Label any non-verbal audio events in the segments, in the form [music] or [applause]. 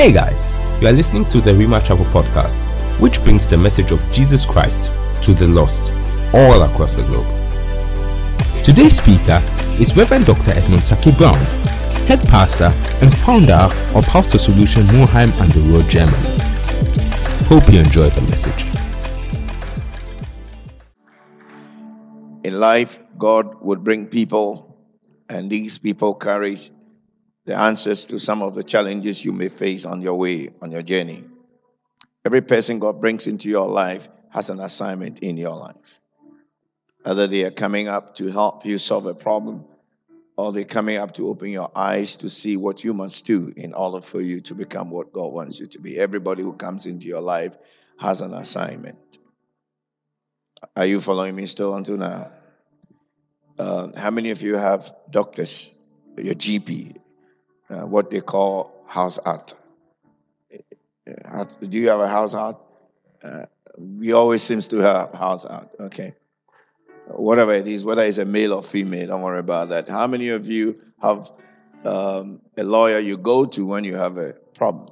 Hey guys, you are listening to the Rhema Chapel podcast, which brings the message of Jesus Christ to the lost all across the globe. Today's speaker is Reverend Dr. Edmund Sackey-Brown, head pastor and founder of House of Solution Mülheim an der Ruhr, Germany. Hope you enjoy the message. In life, God would bring people, and these people carry the answers to some of the challenges you may face on your way, on your journey. Every person God brings into your life has an assignment in your life. Whether they are coming up to help you solve a problem, or they're coming up to open your eyes to see what you must do in order for you to become what God wants you to be. Everybody who comes into your life has an assignment. Are you following me still until now? Uh, how many of you have doctors, your GP, uh, what they call Hausarzt? Uh, do you have a Hausarzt? Uh, we always seems to have Hausarzt. Okay, whatever it is, whether it's a male or female, don't worry about that. How many of you have um, a lawyer you go to when you have a problem?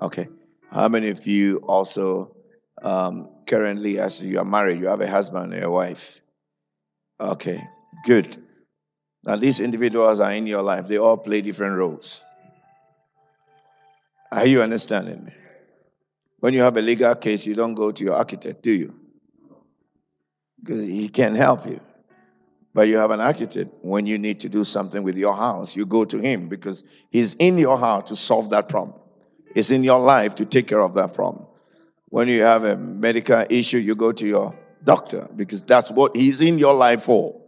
Okay. How many of you also um, currently, as you are married, you have a husband and a wife? Okay, good. Now, these individuals are in your life, they all play different roles. Are you understanding me? When you have a legal case, you don't go to your architect, do you? Because he can't help you. But you have an architect when you need to do something with your house, you go to him because he's in your heart to solve that problem. It's in your life to take care of that problem. When you have a medical issue, you go to your doctor because that's what he's in your life for.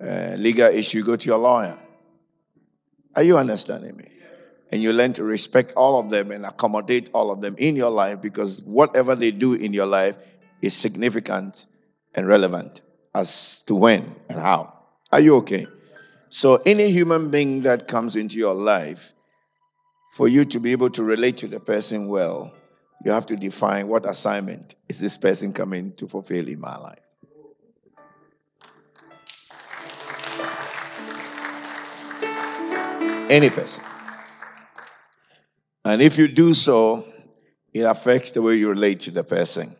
Uh, legal issue, go to your lawyer. Are you understanding me? And you learn to respect all of them and accommodate all of them in your life because whatever they do in your life is significant and relevant as to when and how. Are you okay? So, any human being that comes into your life, for you to be able to relate to the person well, you have to define what assignment is this person coming to fulfill in my life. Any person. And if you do so, it affects the way you relate to the person.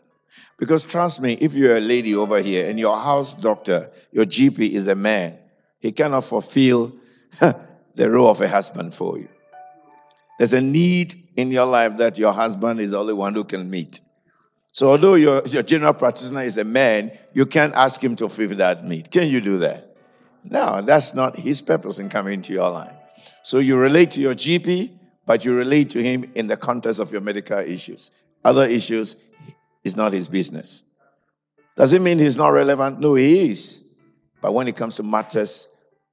Because trust me, if you're a lady over here and your house doctor, your GP is a man, he cannot fulfill [laughs] the role of a husband for you. There's a need in your life that your husband is the only one who can meet. So, although your, your general practitioner is a man, you can't ask him to fulfill that need. Can you do that? No, that's not his purpose in coming into your life. So, you relate to your GP, but you relate to him in the context of your medical issues. Other issues is not his business. Does it mean he's not relevant? No, he is. But when it comes to matters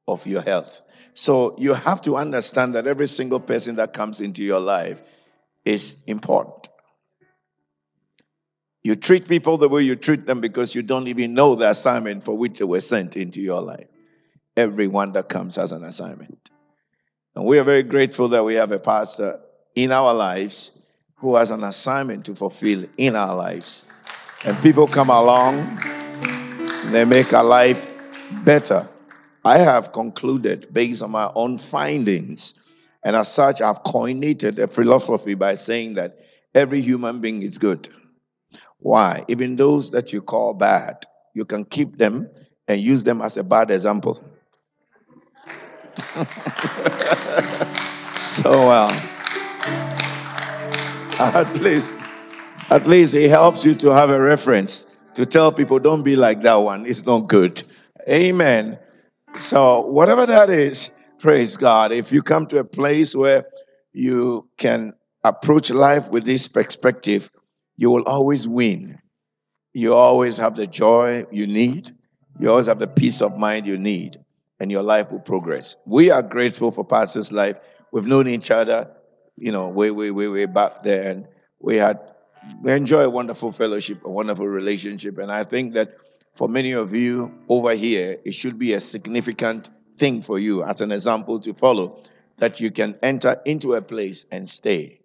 of your health, so you have to understand that every single person that comes into your life is important. You treat people the way you treat them because you don't even know the assignment for which they were sent into your life. Everyone that comes has an assignment. And we are very grateful that we have a pastor in our lives who has an assignment to fulfill in our lives. And people come along, they make our life better. I have concluded based on my own findings, and as such, I've coinated a philosophy by saying that every human being is good. Why? Even those that you call bad, you can keep them and use them as a bad example. So, uh, at least, at least it helps you to have a reference to tell people, don't be like that one. It's not good. Amen. So, whatever that is, praise God. If you come to a place where you can approach life with this perspective, you will always win. You always have the joy you need. You always have the peace of mind you need, and your life will progress. We are grateful for Pastor's life. We've known each other, you know, way, way, way, way back there, and we had we enjoy a wonderful fellowship, a wonderful relationship, and I think that for many of you over here, it should be a significant thing for you as an example to follow that you can enter into a place and stay.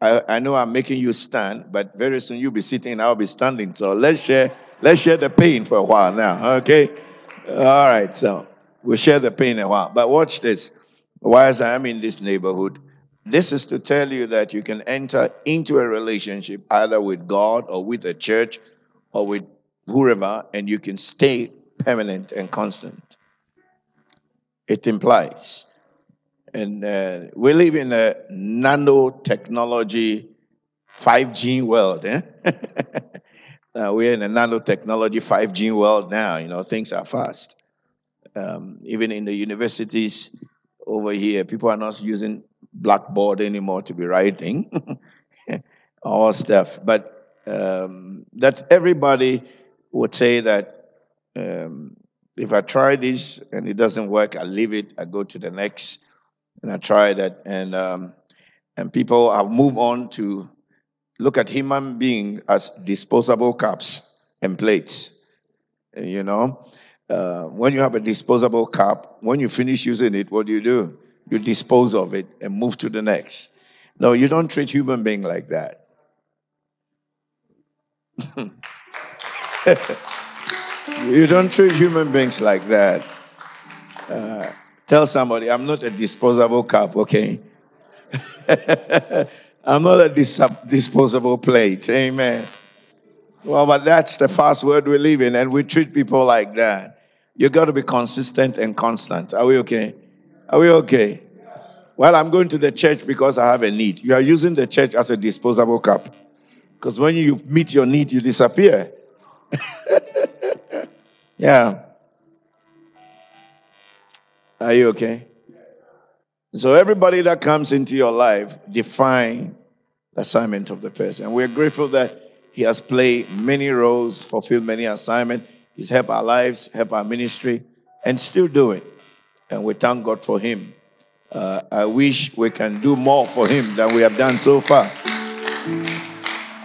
I, I know I'm making you stand, but very soon you'll be sitting, I'll be standing. So let's share, let's share the pain for a while now, okay? All right, so we'll share the pain a while. But watch this. Whilst I am in this neighborhood, This is to tell you that you can enter into a relationship either with God or with the church or with whoever, and you can stay permanent and constant. It implies. And uh, we live in a nanotechnology 5G world. Eh? [laughs] uh, we're in a nanotechnology 5G world now. You know, things are fast. Um, even in the universities over here, people are not using blackboard anymore to be writing [laughs] all stuff. But um, that everybody would say that um, if I try this and it doesn't work, I leave it. I go to the next, and I try that, and um, and people have moved on to look at human being as disposable cups and plates. You know, uh, when you have a disposable cup, when you finish using it, what do you do? You dispose of it and move to the next. No, you don't treat human being like that. [laughs] you don't treat human beings like that. Uh, tell somebody, I'm not a disposable cup, okay? [laughs] I'm not a dis- disposable plate. Amen. Well, but that's the fast world we live in, and we treat people like that. You got to be consistent and constant. Are we okay? Are we okay? Well, I'm going to the church because I have a need. You are using the church as a disposable cup. Because when you meet your need, you disappear. [laughs] yeah. Are you okay? So everybody that comes into your life define the assignment of the person. we're grateful that he has played many roles, fulfilled many assignments. He's helped our lives, helped our ministry, and still doing. And we thank God for him. Uh, I wish we can do more for him than we have done so far.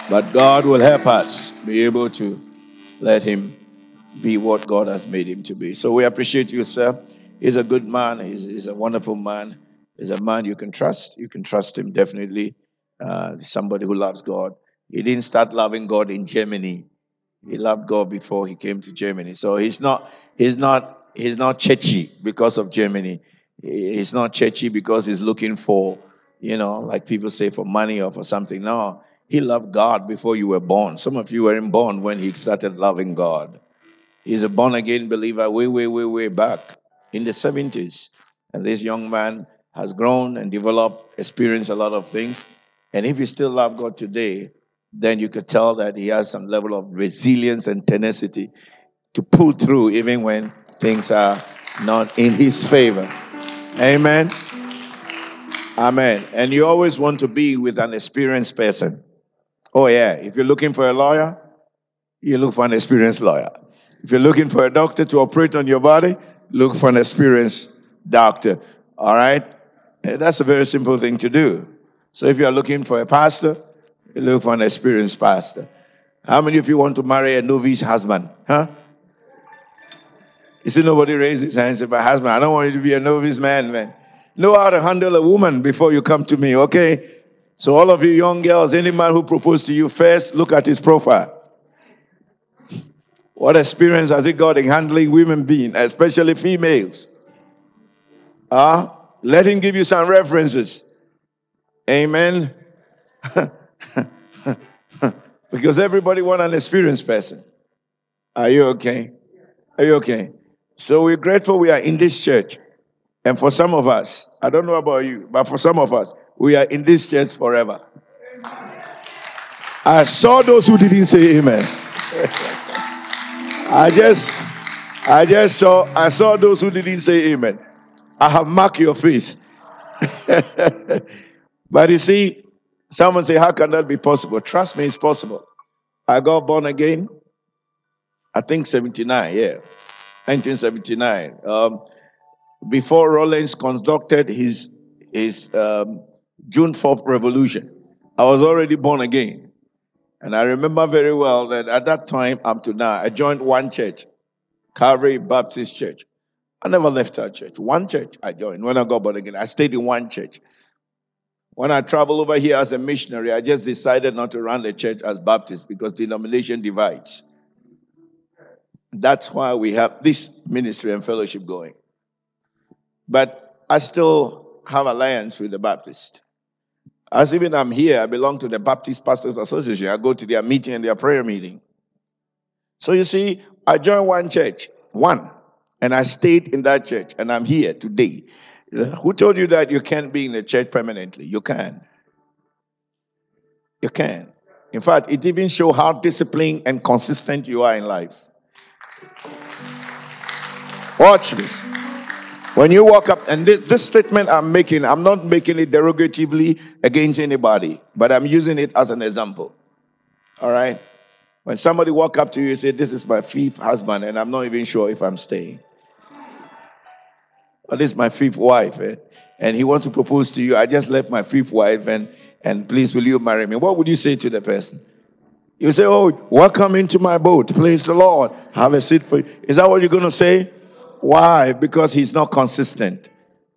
But God will help us be able to let him be what God has made him to be. So we appreciate you, sir. He's a good man. He's, he's a wonderful man is a man you can trust. You can trust him definitely. Uh, somebody who loves God. He didn't start loving God in Germany. He loved God before he came to Germany. So he's not he's not he's not churchy because of Germany. He's not churchy because he's looking for, you know, like people say for money or for something. No, he loved God before you were born. Some of you weren't born when he started loving God. He's a born again believer way, way, way, way back in the 70s. And this young man has grown and developed, experienced a lot of things. And if he still love God today, then you could tell that he has some level of resilience and tenacity to pull through even when things are not in his favor. Amen. Amen. And you always want to be with an experienced person. Oh, yeah. If you're looking for a lawyer, you look for an experienced lawyer. If you're looking for a doctor to operate on your body, look for an experienced doctor. All right? That's a very simple thing to do. So if you are looking for a pastor, you look for an experienced pastor. How many of you want to marry a novice husband? Huh? You see, nobody raised his hand and said, My husband, I don't want you to be a novice man, man. Know how to handle a woman before you come to me, okay? So, all of you young girls, any man who proposed to you first, look at his profile. What experience has he got in handling women being, especially females? Ah? Let him give you some references. Amen. [laughs] because everybody want an experienced person. Are you okay? Are you okay? So we're grateful we are in this church. And for some of us, I don't know about you, but for some of us, we are in this church forever. I saw those who didn't say amen. [laughs] I just I just saw I saw those who didn't say amen. I have marked your face. [laughs] but you see, someone say, How can that be possible? Trust me, it's possible. I got born again, I think 79, yeah, 1979. Um, before Rawlings conducted his, his um, June 4th revolution, I was already born again. And I remember very well that at that time, up to now, I joined one church, Calvary Baptist Church. I never left our church. One church I joined when I got born again. I stayed in one church. When I traveled over here as a missionary, I just decided not to run the church as Baptist because denomination divides. That's why we have this ministry and fellowship going. But I still have alliance with the Baptist. As even I'm here, I belong to the Baptist Pastors Association. I go to their meeting and their prayer meeting. So you see, I joined one church, one, and I stayed in that church, and I'm here today. Who told you that you can't be in the church permanently? You can. You can. In fact, it even shows how disciplined and consistent you are in life. Watch this. When you walk up, and this, this, statement I'm making, I'm not making it derogatively against anybody, but I'm using it as an example. All right? When somebody walk up to you and say, This is my fifth husband, and I'm not even sure if I'm staying. Or this is my fifth wife, eh? and he wants to propose to you. I just left my fifth wife, and, and please, will you marry me? What would you say to the person? You say, Oh, welcome into my boat. Praise the Lord. Have a seat for you. Is that what you're going to say? Why? Because he's not consistent.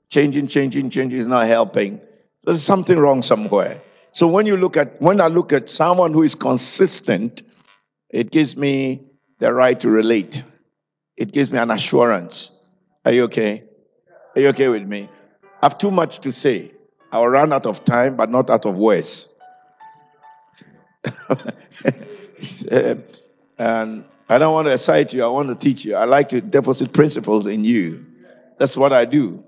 Changing, changing, changing is not helping. There's something wrong somewhere. So when you look at when I look at someone who is consistent, it gives me the right to relate. It gives me an assurance. Are you okay? Are you okay with me? I have too much to say. I will run out of time, but not out of words. [laughs] and I don't want to excite you. I want to teach you. I like to deposit principles in you. That's what I do.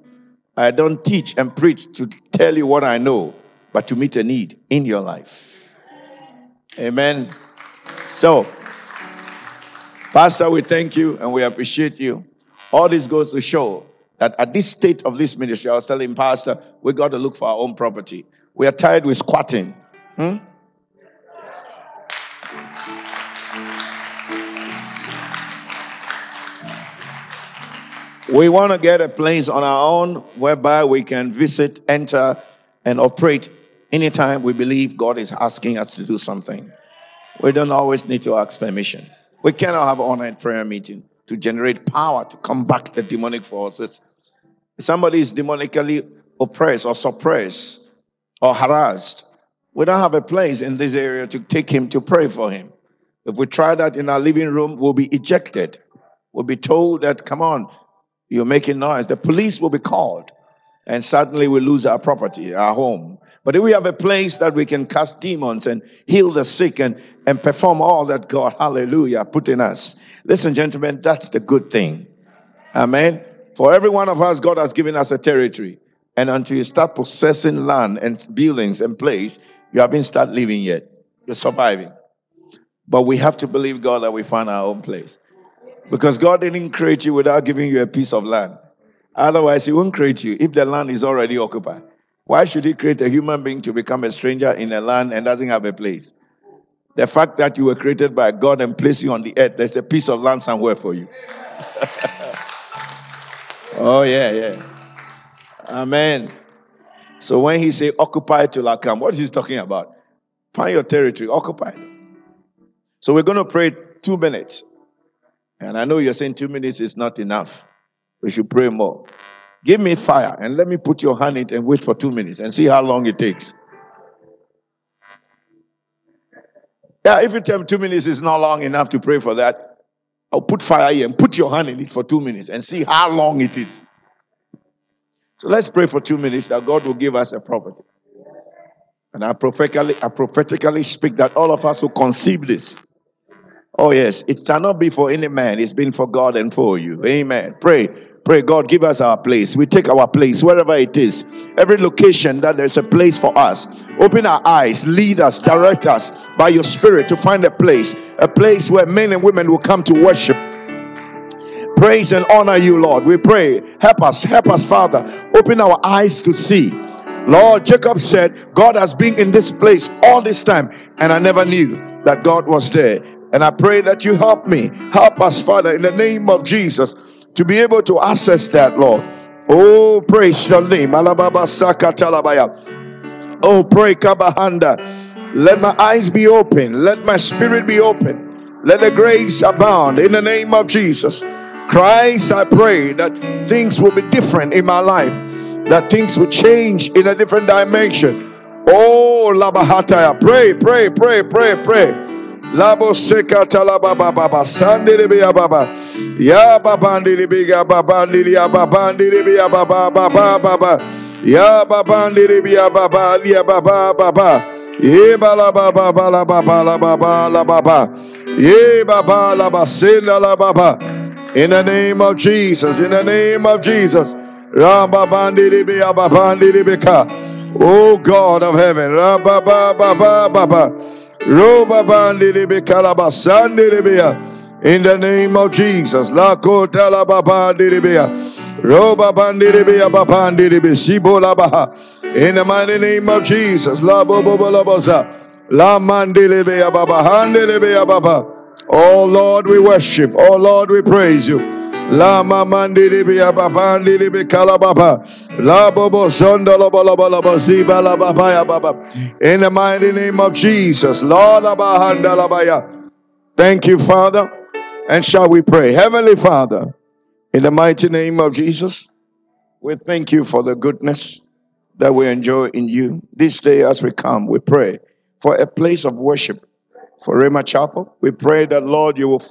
I don't teach and preach to tell you what I know, but to meet a need in your life. Amen. So, Pastor, we thank you and we appreciate you. All this goes to show that at this state of this ministry, I was telling Pastor, we got to look for our own property. We are tired with squatting. Hmm? We want to get a place on our own whereby we can visit, enter, and operate anytime we believe God is asking us to do something. We don't always need to ask permission. We cannot have an online prayer meeting to generate power to combat the demonic forces. If somebody is demonically oppressed or suppressed or harassed, we don't have a place in this area to take him to pray for him. If we try that in our living room, we'll be ejected. We'll be told that, come on, you're making noise. The police will be called, and suddenly we lose our property, our home. But if we have a place that we can cast demons and heal the sick and, and perform all that God, hallelujah, put in us. Listen, gentlemen, that's the good thing. Amen. For every one of us, God has given us a territory. And until you start possessing land and buildings and place, you haven't started living yet. You're surviving. But we have to believe God that we find our own place. Because God didn't create you without giving you a piece of land. Otherwise, He won't create you if the land is already occupied. Why should He create a human being to become a stranger in a land and doesn't have a place? The fact that you were created by God and placed you on the earth, there's a piece of land somewhere for you. [laughs] oh, yeah, yeah. Amen. So when he say occupy till I come, what is he talking about? Find your territory, occupy. So we're going to pray two minutes. And I know you're saying two minutes is not enough. We should pray more. Give me fire and let me put your hand in it and wait for two minutes and see how long it takes. Yeah, if you tell me two minutes is not long enough to pray for that, I'll put fire here and put your hand in it for two minutes and see how long it is. So let's pray for two minutes that God will give us a property. And I prophetically, I prophetically speak that all of us will conceive this Oh, yes. It shall not be for any man. It's been for God and for you. Amen. Pray. Pray, God, give us our place. We take our place wherever it is. Every location that there's a place for us. Open our eyes, lead us, direct us by your spirit to find a place. A place where men and women will come to worship. Praise and honor you, Lord. We pray. Help us, help us, Father. Open our eyes to see. Lord, Jacob said, God has been in this place all this time, and I never knew that God was there. And I pray that you help me. Help us, Father, in the name of Jesus, to be able to access that, Lord. Oh, praise your name. Oh, pray, Kabahanda. Let my eyes be open. Let my spirit be open. Let the grace abound in the name of Jesus. Christ, I pray that things will be different in my life, that things will change in a different dimension. Oh, Labahataya, pray, pray, pray, pray, pray. Labo seka talaba baba sandiri biya baba ya babandiri biya babandiri ya babandiri biya baba baba baba Ya baba ndiribi ya baba ya baba baba. Ye bala baba bala baba la baba la baba. Ye baba la basenda la baba. In the name of Jesus, in the name of Jesus. Rababandiribi ya babandiribi ka. Oh God of heaven. Rababa baba baba. Ya. In the name of Jesus. La kota la babandiribi Roba bandiribia babandiribi sibola baha. In the mighty name of Jesus. La bobo boza. La mandilibia baba handilibia baba. Oh Lord, we worship. Oh Lord, we praise you. La mamandilibia babandilibi kalababa. La bobo sondolo bolobo lobo ziba la babaya baba. In the mighty name of Jesus. Lord abahanda labaya. Thank you, Father. And shall we pray? Heavenly Father. In the mighty name of Jesus, we thank you for the goodness that we enjoy in you. This day, as we come, we pray for a place of worship for Rhema Chapel. We pray that, Lord, you will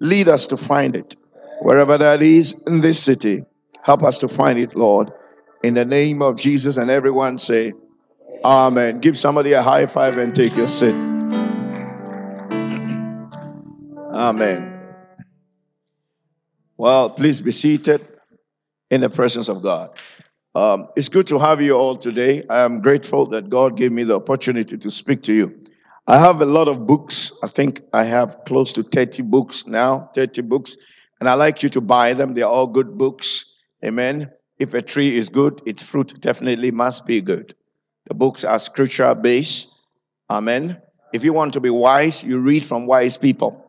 lead us to find it. Wherever that is in this city, help us to find it, Lord. In the name of Jesus, and everyone say, Amen. Give somebody a high five and take your seat. Amen. Well, please be seated in the presence of God. Um, it's good to have you all today. I am grateful that God gave me the opportunity to speak to you. I have a lot of books. I think I have close to 30 books now, 30 books, and I like you to buy them. They're all good books. Amen. If a tree is good, its fruit definitely must be good. The books are scripture based. Amen. If you want to be wise, you read from wise people.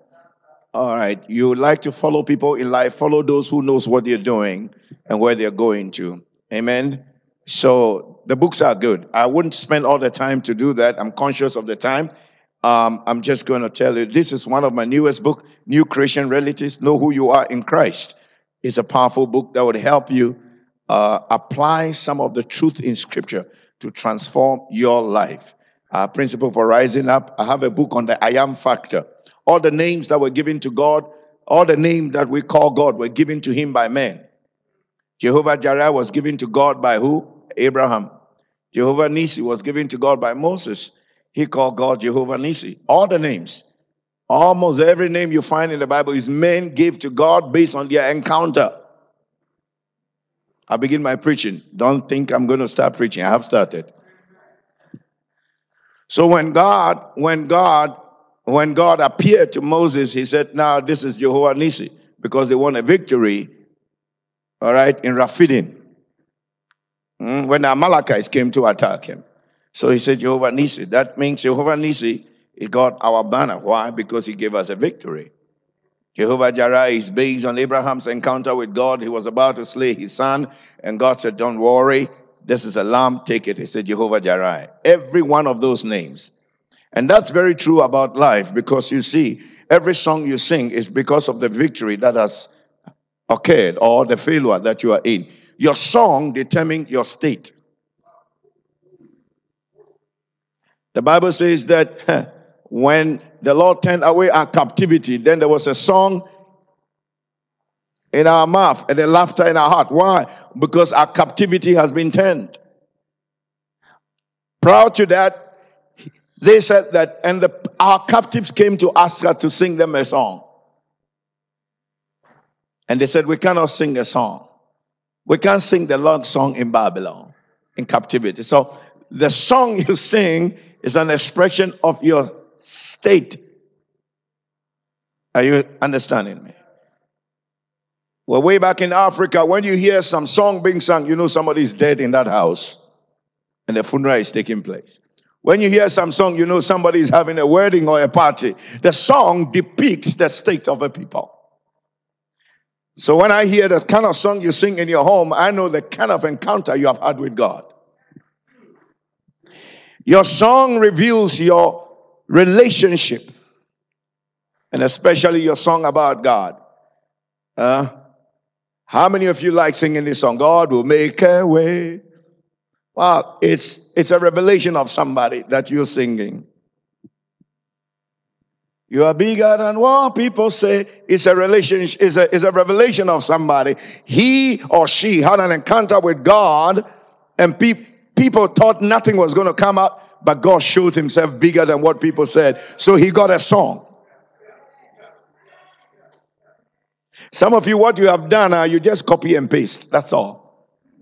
All right. You like to follow people in life, follow those who knows what they're doing and where they're going to. Amen. So the books are good. I wouldn't spend all the time to do that. I'm conscious of the time. Um, I'm just going to tell you this is one of my newest book, New Christian Realities. Know who you are in Christ. It's a powerful book that would help you uh, apply some of the truth in Scripture to transform your life. Uh, principle for rising up. I have a book on the I am factor all the names that were given to God, all the names that we call God were given to him by men. Jehovah Jireh was given to God by who? Abraham. Jehovah Nisi was given to God by Moses. He called God Jehovah Nisi. All the names. Almost every name you find in the Bible is men gave to God based on their encounter. I begin my preaching. Don't think I'm going to start preaching. I have started. So when God, when God when God appeared to Moses, he said, Now this is Jehovah Nisi, because they won a victory, all right, in Rephidim. Mm, when the Amalekites came to attack him. So he said, Jehovah Nisi. That means Jehovah Nisi, he got our banner. Why? Because he gave us a victory. Jehovah Jireh is based on Abraham's encounter with God. He was about to slay his son, and God said, Don't worry, this is a lamb, take it. He said, Jehovah Jireh. Every one of those names and that's very true about life because you see, every song you sing is because of the victory that has occurred or the failure that you are in. Your song determines your state. The Bible says that [laughs] when the Lord turned away our captivity, then there was a song in our mouth and a laughter in our heart. Why? Because our captivity has been turned. Proud to that, they said that, and the, our captives came to ask us to sing them a song. And they said, We cannot sing a song. We can't sing the Lord's song in Babylon, in captivity. So the song [laughs] you sing is an expression of your state. Are you understanding me? Well, way back in Africa, when you hear some song being sung, you know somebody's dead in that house and the funeral is taking place. When you hear some song, you know somebody is having a wedding or a party. The song depicts the state of a people. So when I hear the kind of song you sing in your home, I know the kind of encounter you have had with God. Your song reveals your relationship, and especially your song about God. Uh, how many of you like singing this song? God will make a way well, it's, it's a revelation of somebody that you're singing. You are bigger than what people say. It's a relation, it's a, it's a revelation of somebody. He or she had an encounter with God And pe- people thought nothing was going to come up, but God showed himself bigger than what people said. So he got a song. Some of you, what you have done, uh, you just copy and paste. That's all.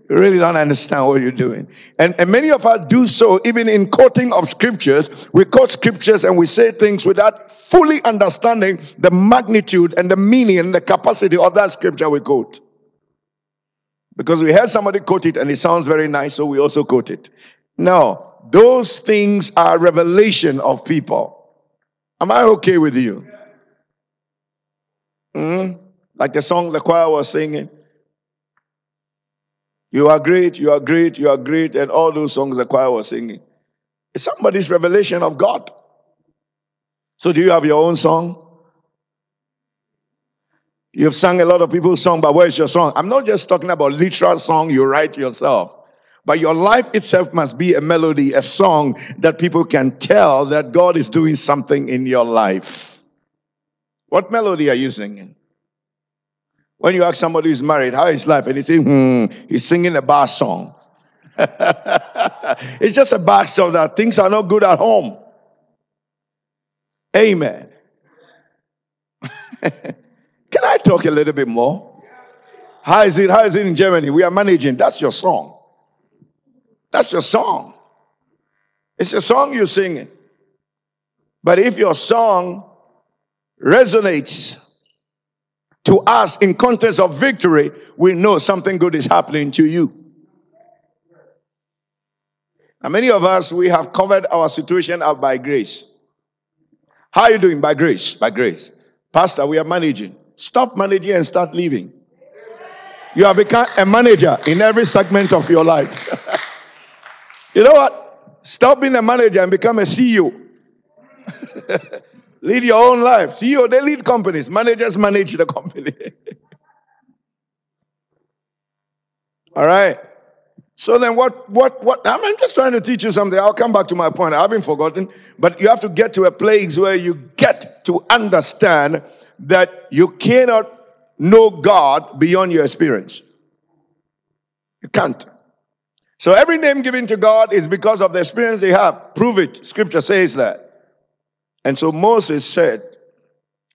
You really don't understand what you're doing. And, and many of us do so even in quoting of scriptures. We quote scriptures and we say things without fully understanding the magnitude and the meaning and the capacity of that scripture we quote. Because we heard somebody quote it and it sounds very nice, so we also quote it. No, those things are revelation of people. Am I okay with you? Mm-hmm. Like the song the choir was singing. You are great, you are great, you are great, and all those songs the choir was singing. It's somebody's revelation of God. So, do you have your own song? You've sung a lot of people's song, but where's your song? I'm not just talking about literal song you write yourself, but your life itself must be a melody, a song that people can tell that God is doing something in your life. What melody are you singing? When you ask somebody who's married, how is life? And he say, hmm, he's singing a bar song. [laughs] it's just a bar song that things are not good at home. Amen. [laughs] Talk a little bit more? How is it? How is it in Germany? We are managing. That's your song. That's your song. It's a song you're singing. But if your song resonates to us in context of victory, we know something good is happening to you. And many of us, we have covered our situation up by grace. How are you doing? By grace. By grace. Pastor, we are managing. Stop managing and start living. You have become a manager in every segment of your life. [laughs] you know what? Stop being a manager and become a CEO. [laughs] Lead your own life. CEO, they lead companies. Managers manage the company. [laughs] All right. So then what, what, what, I'm just trying to teach you something. I'll come back to my point. I haven't forgotten, but you have to get to a place where you get to understand that you cannot know God beyond your experience. You can't. So every name given to God is because of the experience they have. Prove it. Scripture says that. And so Moses said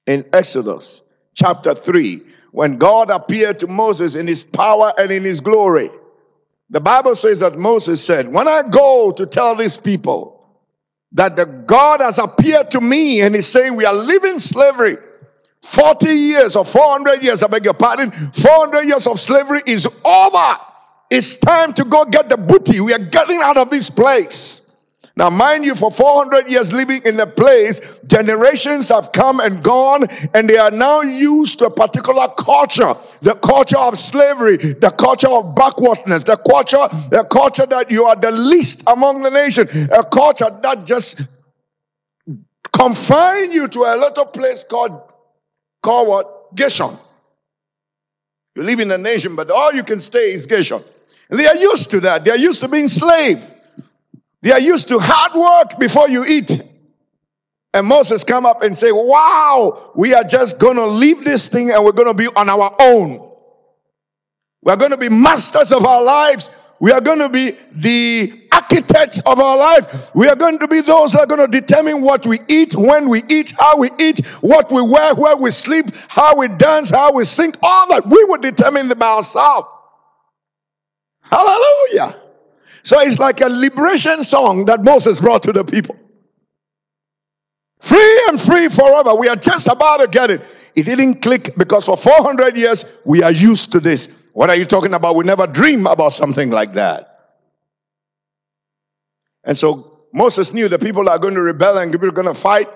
in Exodus chapter 3, when God appeared to Moses in his power and in his glory, the Bible says that Moses said, When I go to tell these people that the God has appeared to me and he's saying we are living slavery, 40 years or 400 years, I beg your pardon, 400 years of slavery is over. It's time to go get the booty. We are getting out of this place. Now, mind you, for 400 years living in a place, generations have come and gone, and they are now used to a particular culture the culture of slavery, the culture of backwardness, the culture, the culture that you are the least among the nation, a culture that just confine you to a little place called, called what? Goshen. You live in a nation, but all you can stay is Goshen. And they are used to that. They are used to being slave. They are used to hard work before you eat. And Moses come up and say, wow, we are just going to leave this thing and we're going to be on our own. We're going to be masters of our lives. We are going to be the architects of our life. We are going to be those that are going to determine what we eat, when we eat, how we eat, what we wear, where we sleep, how we dance, how we sing, all that. We will determine them ourselves. Hallelujah. So it's like a liberation song that Moses brought to the people. Free and free forever. We are just about to get it. It didn't click because for 400 years we are used to this. What are you talking about? We never dream about something like that. And so Moses knew the people are going to rebel and people are going to fight.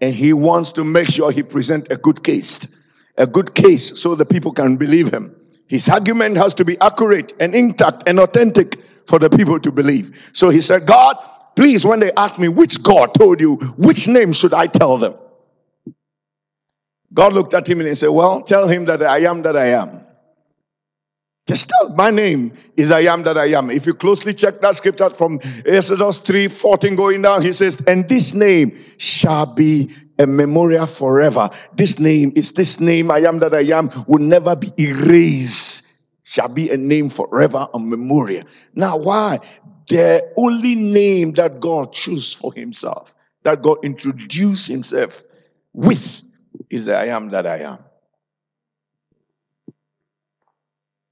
And he wants to make sure he present a good case. A good case so the people can believe him. His argument has to be accurate and intact and authentic for the people to believe. So he said, God, please, when they ask me which God told you, which name should I tell them? God looked at him and he said, Well, tell him that I am that I am. Just tell my name is I am that I am. If you closely check that scripture from Exodus 3 14 going down, he says, And this name shall be a memorial forever. This name is this name, I am that I am, will never be erased shall be a name forever a memorial. Now, why? The only name that God chose for himself, that God introduced himself with, is the I am that I am.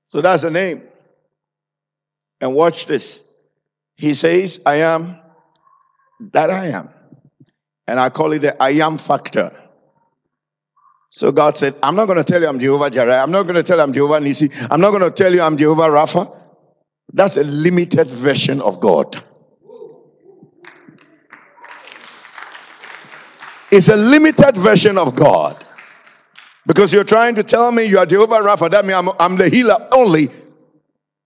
So that's the name. And watch this. He says, I am that I am. And I call it the I am factor. So God said, I'm not going to tell you I'm Jehovah Jireh. I'm not going to tell you I'm Jehovah Nisi. I'm not going to tell you I'm Jehovah Rapha. That's a limited version of God. It's a limited version of God. Because you're trying to tell me you are Jehovah Rapha. That means I'm, I'm the healer only.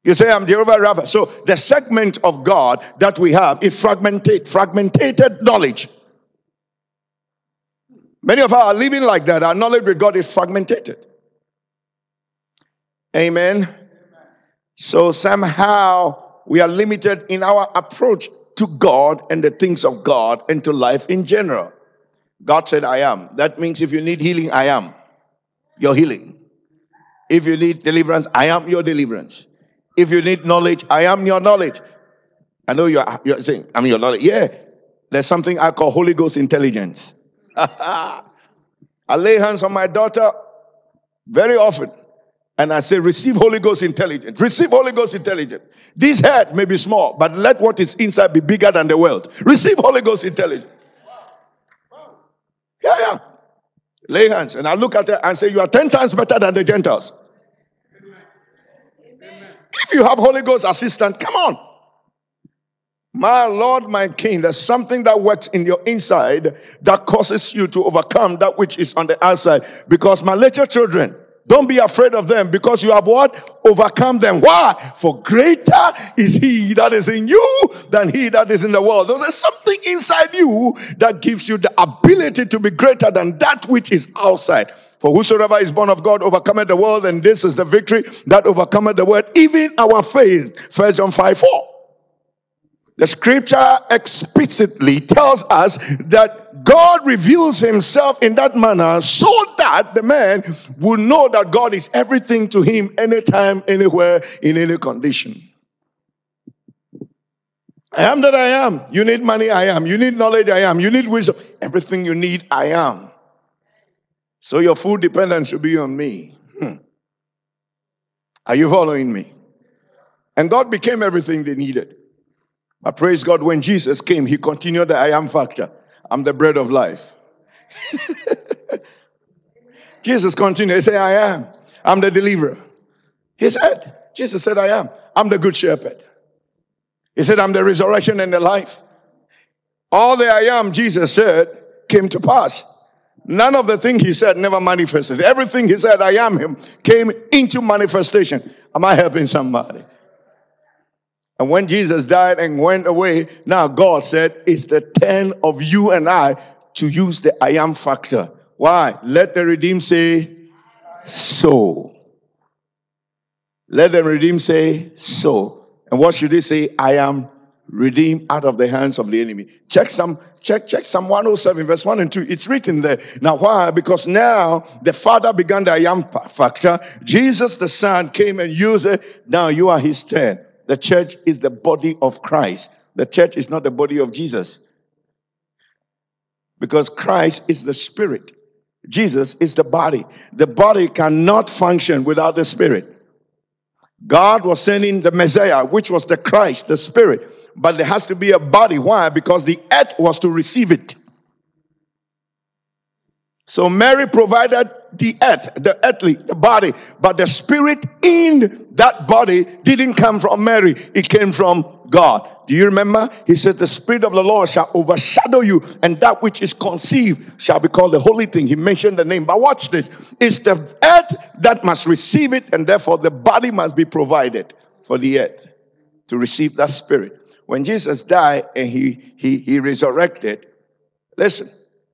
You say I'm Jehovah Rapha. So the segment of God that we have is fragmented, fragmented knowledge. Many of us are living like that. Our knowledge with God is fragmented. Amen. So somehow we are limited in our approach to God and the things of God and to life in general. God said, I am. That means if you need healing, I am your healing. If you need deliverance, I am your deliverance. If you need knowledge, I am your knowledge. I know you're, you're saying, I'm your knowledge. Yeah, there's something I call Holy Ghost intelligence. [laughs] I lay hands on my daughter very often. And I say, receive Holy Ghost intelligence. Receive Holy Ghost intelligence. This head may be small, but let what is inside be bigger than the world. Receive Holy Ghost intelligence. Yeah, yeah. Lay hands. And I look at her and say, You are 10 times better than the Gentiles. If you have Holy Ghost assistant, come on. My Lord, my King, there's something that works in your inside that causes you to overcome that which is on the outside. Because my little children, don't be afraid of them because you have what? Overcome them. Why? For greater is he that is in you than he that is in the world. There's something inside you that gives you the ability to be greater than that which is outside. For whosoever is born of God overcometh the world, and this is the victory that overcometh the world, even our faith. First John 5 4. The scripture explicitly tells us that God reveals himself in that manner so that the man will know that God is everything to him anytime, anywhere, in any condition. I am that I am. You need money, I am. You need knowledge, I am. You need wisdom. Everything you need, I am. So your full dependence should be on me. Hmm. Are you following me? And God became everything they needed. But praise God, when Jesus came, he continued the I am factor. I'm the bread of life. [laughs] Jesus continued, he said, I am. I'm the deliverer. He said, Jesus said, I am. I'm the good shepherd. He said, I'm the resurrection and the life. All the I am, Jesus said, came to pass. None of the things he said never manifested. Everything he said, I am him, came into manifestation. Am I helping somebody? And when Jesus died and went away, now God said, it's the turn of you and I to use the I am factor. Why? Let the redeemed say, so. Let the redeemed say, so. And what should they say? I am redeemed out of the hands of the enemy. Check some, check, check Psalm 107, verse 1 and 2. It's written there. Now, why? Because now the Father began the I am factor. Jesus the Son came and used it. Now you are his turn. The church is the body of Christ. The church is not the body of Jesus. Because Christ is the spirit. Jesus is the body. The body cannot function without the spirit. God was sending the Messiah, which was the Christ, the spirit. But there has to be a body. Why? Because the earth was to receive it. So Mary provided the earth, the earthly, the body, but the spirit in that body didn't come from Mary, it came from God. Do you remember? He said, The Spirit of the Lord shall overshadow you, and that which is conceived shall be called the holy thing. He mentioned the name. But watch this it's the earth that must receive it, and therefore the body must be provided for the earth to receive that spirit. When Jesus died and he, he, he resurrected, listen,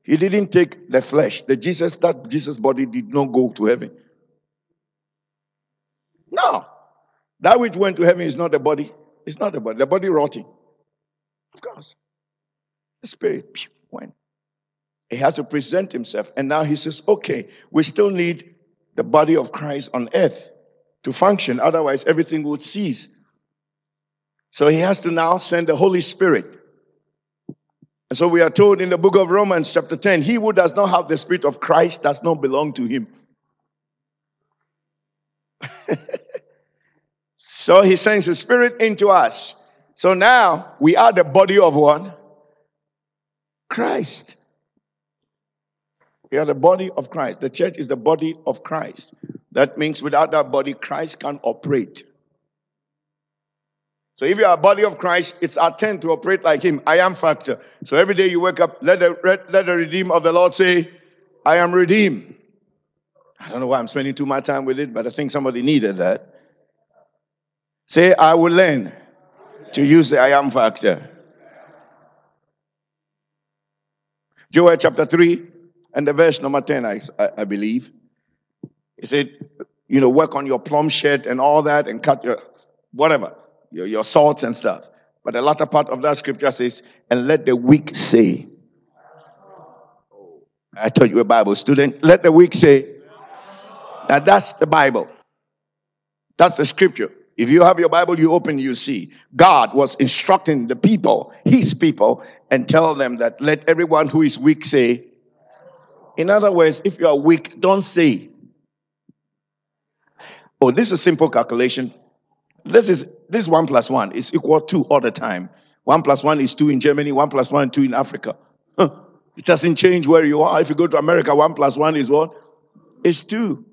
he didn't take the flesh. The Jesus, that Jesus body did not go to heaven. No. That which went to heaven is not the body. It's not the body. The body rotting. Of course. The spirit went. He has to present himself. And now he says, okay, we still need the body of Christ on earth to function. Otherwise, everything would cease. So he has to now send the Holy Spirit. And so we are told in the book of Romans, chapter 10, he who does not have the Spirit of Christ does not belong to him. [laughs] so he sends the Spirit into us. So now we are the body of one Christ. We are the body of Christ. The church is the body of Christ. That means without that body, Christ can't operate. So if you are a body of Christ, it's our turn to operate like Him. I am factor. So every day you wake up, let the, let the redeem of the Lord say, I am redeemed. I don't know why I'm spending too much time with it, but I think somebody needed that. Say, I will learn to use the I am factor. Joel chapter 3 and the verse number 10, I, I believe. He said, you know, work on your plum shed and all that and cut your whatever your, your salts and stuff. But the latter part of that scripture says, and let the weak say. Oh, I told you a Bible student. Let the weak say. Now that's the Bible. That's the scripture. If you have your Bible, you open, you see. God was instructing the people, his people, and tell them that let everyone who is weak say. In other words, if you are weak, don't say. Oh, this is simple calculation. This is this one plus one is equal to all the time. One plus one is two in Germany, one plus one, two in Africa. Huh. It doesn't change where you are. If you go to America, one plus one is what? It's two.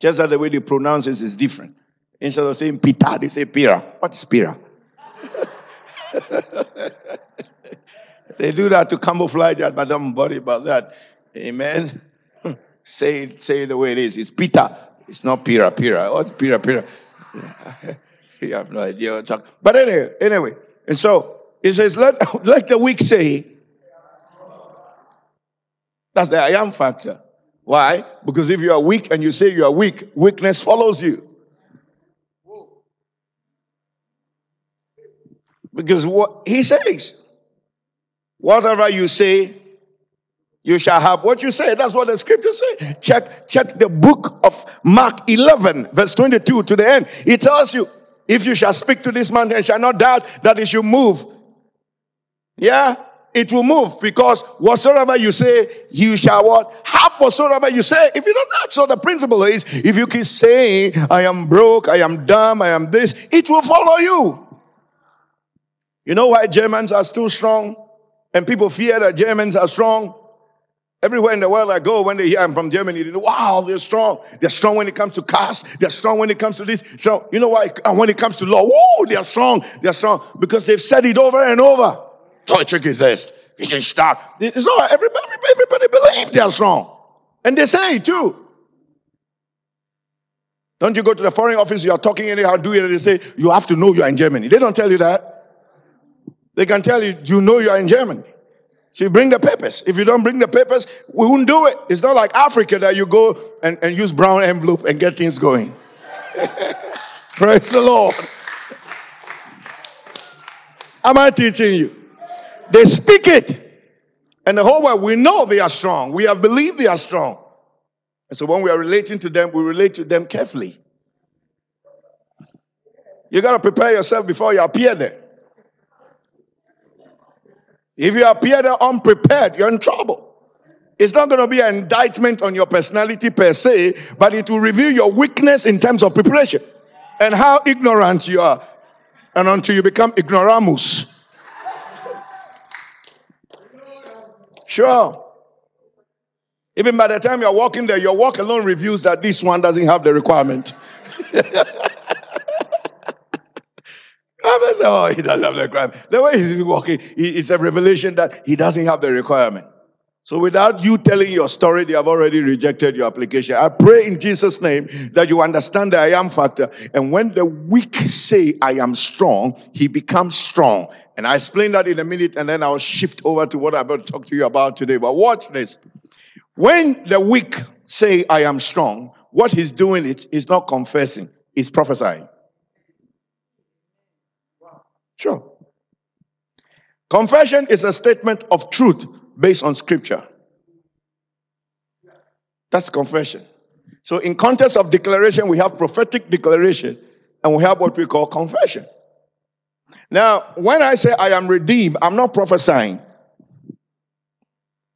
Just that the way they pronounce it is different. Instead of saying Peter, they say Pira. What is Pira? [laughs] they do that to camouflage that, but don't worry about that. Amen. [laughs] say it, say it the way it is. It's Peter. It's not Pira, Pira. What's Pira, Pira? [laughs] you have no idea what I'm talking. But anyway, anyway, and so it says, let [laughs] let the weak say. That's the I am factor. Why? Because if you are weak and you say you are weak, weakness follows you. Because what he says, whatever you say, you shall have what you say. That's what the scripture say. Check, check the book of Mark 11, verse 22 to the end. It tells you, if you shall speak to this mountain, shall not doubt that it should move. Yeah, it will move because whatsoever you say, you shall what? Have whatsoever you say. If you don't so the principle is, if you keep saying, I am broke, I am dumb, I am this, it will follow you. You know why Germans are still strong? And people fear that Germans are strong? Everywhere in the world I go, when they hear I'm from Germany, they go, wow, they're strong. They're strong when it comes to cars. They're strong when it comes to this. So, you know why? And when it comes to law, whoa, they're strong. They're strong because they've said it over and over. Deutsche Gesetz. You should start. It's not everybody, everybody believes they're strong. And they say it too. Don't you go to the foreign office, you are talking anyhow, do it, and they say, you have to know you are in Germany. They don't tell you that. They can tell you, you know you are in Germany. So bring the papers. If you don't bring the papers, we won't do it. It's not like Africa that you go and, and use brown envelope and get things going. [laughs] Praise the Lord. Am I teaching you? They speak it. And the whole world, we know they are strong. We have believed they are strong. And so when we are relating to them, we relate to them carefully. You got to prepare yourself before you appear there. If you appear there unprepared, you're in trouble. It's not going to be an indictment on your personality per se, but it will reveal your weakness in terms of preparation and how ignorant you are. And until you become ignoramus. Sure. Even by the time you're walking there, your walk alone reveals that this one doesn't have the requirement. [laughs] I say, oh, he doesn't have the requirement. The way he's walking, it's a revelation that he doesn't have the requirement. So without you telling your story, they have already rejected your application. I pray in Jesus' name that you understand the I am factor. And when the weak say I am strong, he becomes strong. And I explain that in a minute and then I'll shift over to what I'm going to talk to you about today. But watch this. When the weak say I am strong, what he's doing is he's not confessing, he's prophesying. Sure. Confession is a statement of truth based on scripture. That's confession. So in context of declaration, we have prophetic declaration and we have what we call confession. Now, when I say I am redeemed, I'm not prophesying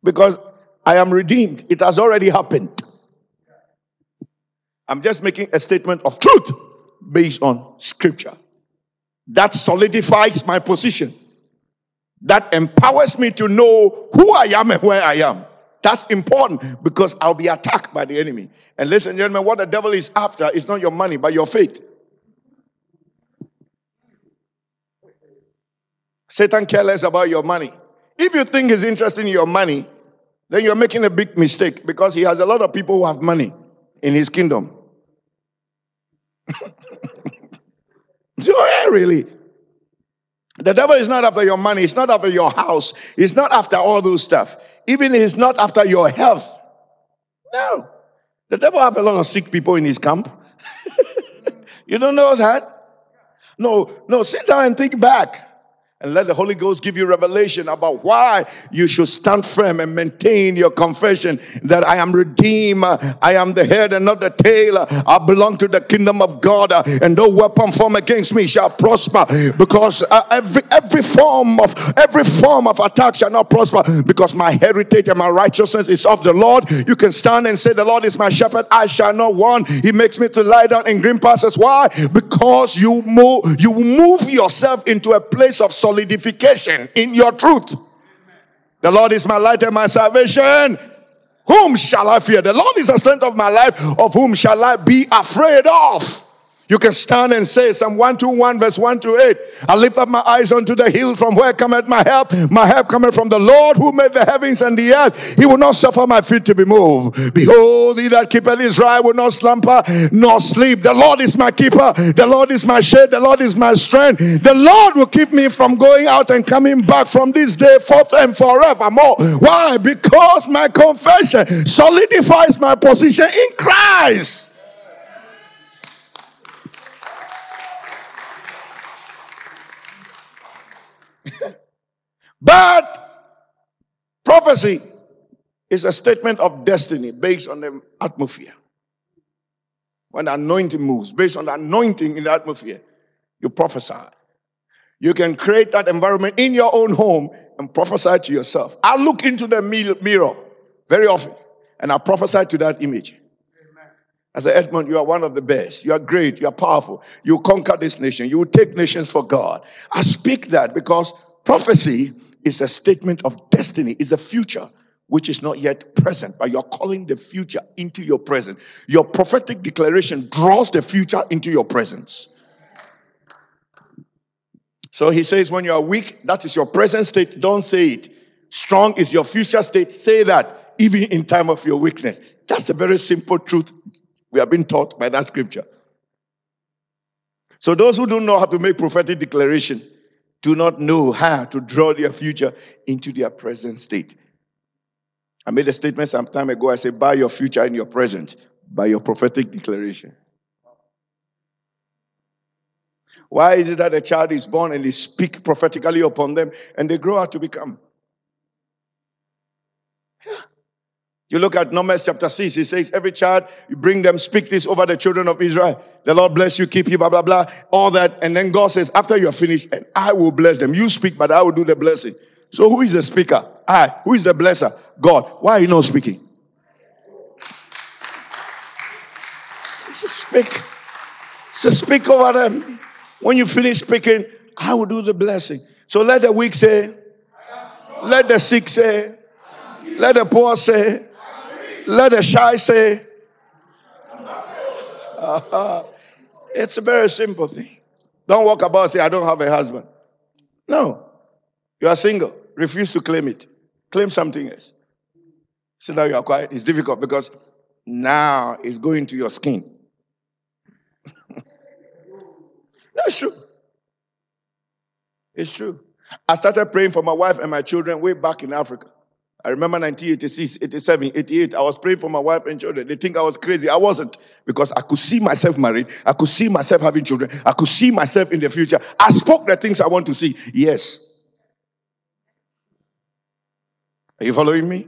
because I am redeemed. It has already happened. I'm just making a statement of truth based on scripture. That solidifies my position. That empowers me to know who I am and where I am. That's important because I'll be attacked by the enemy. And listen, gentlemen, what the devil is after is not your money, but your faith. Satan cares less about your money. If you think he's interested in your money, then you're making a big mistake because he has a lot of people who have money in his kingdom. [laughs] [laughs] really. The devil is not after your money, It's not after your house, It's not after all those stuff. Even he's not after your health. No. The devil have a lot of sick people in his camp. [laughs] you don't know that? No, no, sit down and think back and let the Holy Ghost give you revelation about why you should stand firm and maintain your confession that I am redeemed, I am the head and not the tail, I belong to the kingdom of God, and no weapon formed against me shall prosper because uh, every every form of every form of attack shall not prosper because my heritage and my righteousness is of the Lord. You can stand and say, The Lord is my shepherd, I shall not want. He makes me to lie down in green pastures. Why? Because you move, you move yourself into a place of solidification in your truth. The Lord is my light and my salvation. Whom shall I fear? The Lord is the strength of my life. Of whom shall I be afraid of? You can stand and say Psalm 121 verse 1 to 8. I lift up my eyes unto the hill from where cometh my help. My help cometh from the Lord who made the heavens and the earth. He will not suffer my feet to be moved. Behold, he that keepeth Israel will not slumber nor sleep. The Lord is my keeper. The Lord is my shade. The Lord is my strength. The Lord will keep me from going out and coming back from this day forth and forevermore. Why? Because my confession solidifies my position in Christ. But prophecy is a statement of destiny based on the atmosphere. When the anointing moves, based on the anointing in the atmosphere, you prophesy. You can create that environment in your own home and prophesy to yourself. I look into the mirror very often and I prophesy to that image. I say, Edmund, you are one of the best. You are great. You are powerful. You conquer this nation. You will take nations for God. I speak that because prophecy is a statement of destiny, is a future which is not yet present, but you're calling the future into your present. Your prophetic declaration draws the future into your presence. So he says, when you are weak, that is your present state. Don't say it. Strong is your future state. Say that even in time of your weakness. That's a very simple truth we have been taught by that scripture. So those who don't know how to make prophetic declaration, do not know how to draw their future into their present state. I made a statement some time ago. I said, buy your future in your present by your prophetic declaration. Why is it that a child is born and they speak prophetically upon them and they grow up to become? You look at Numbers chapter 6, he says, Every child, you bring them, speak this over the children of Israel. The Lord bless you, keep you, blah, blah, blah. All that. And then God says, After you're finished, and I will bless them. You speak, but I will do the blessing. So who is the speaker? I. Who is the blesser? God. Why are you not speaking? He says, speak. So speak over them. When you finish speaking, I will do the blessing. So let the weak say, let the sick say, let the poor say, let the shy say, uh, it's a very simple thing. Don't walk about say, I don't have a husband. No. You are single. Refuse to claim it. Claim something else. So now you are quiet. It's difficult because now it's going to your skin. [laughs] That's true. It's true. I started praying for my wife and my children way back in Africa. I remember 1986, 87, 88. I was praying for my wife and children. They think I was crazy. I wasn't because I could see myself married. I could see myself having children. I could see myself in the future. I spoke the things I want to see. Yes. Are you following me?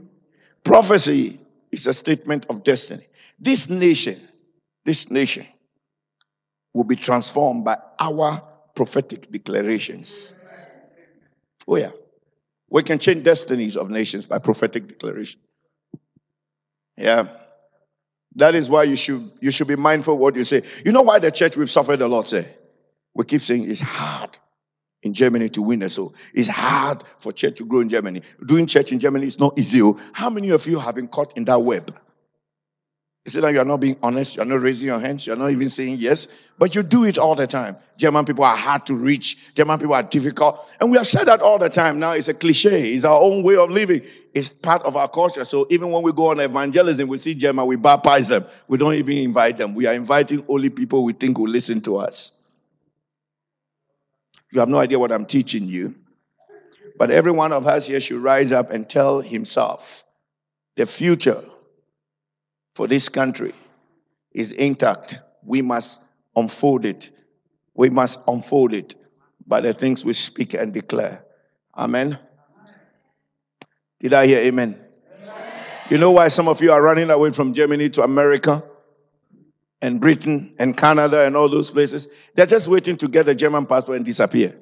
Prophecy is a statement of destiny. This nation, this nation will be transformed by our prophetic declarations. Oh, yeah. We can change destinies of nations by prophetic declaration. Yeah. That is why you should you should be mindful what you say. You know why the church we've suffered a lot, say? We keep saying it's hard in Germany to win a soul. It's hard for church to grow in Germany. Doing church in Germany is not easy. Oh. How many of you have been caught in that web? Is it that you are not being honest? You're not raising your hands. You're not even saying yes. But you do it all the time. German people are hard to reach. German people are difficult. And we have said that all the time. Now it's a cliche. It's our own way of living. It's part of our culture. So even when we go on evangelism, we see German, we baptize them. We don't even invite them. We are inviting only people we think will listen to us. You have no idea what I'm teaching you. But every one of us here should rise up and tell himself the future for this country is intact. We must unfold it. We must unfold it by the things we speak and declare. Amen. Did I hear amen? amen? You know why some of you are running away from Germany to America and Britain and Canada and all those places? They're just waiting to get a German passport and disappear.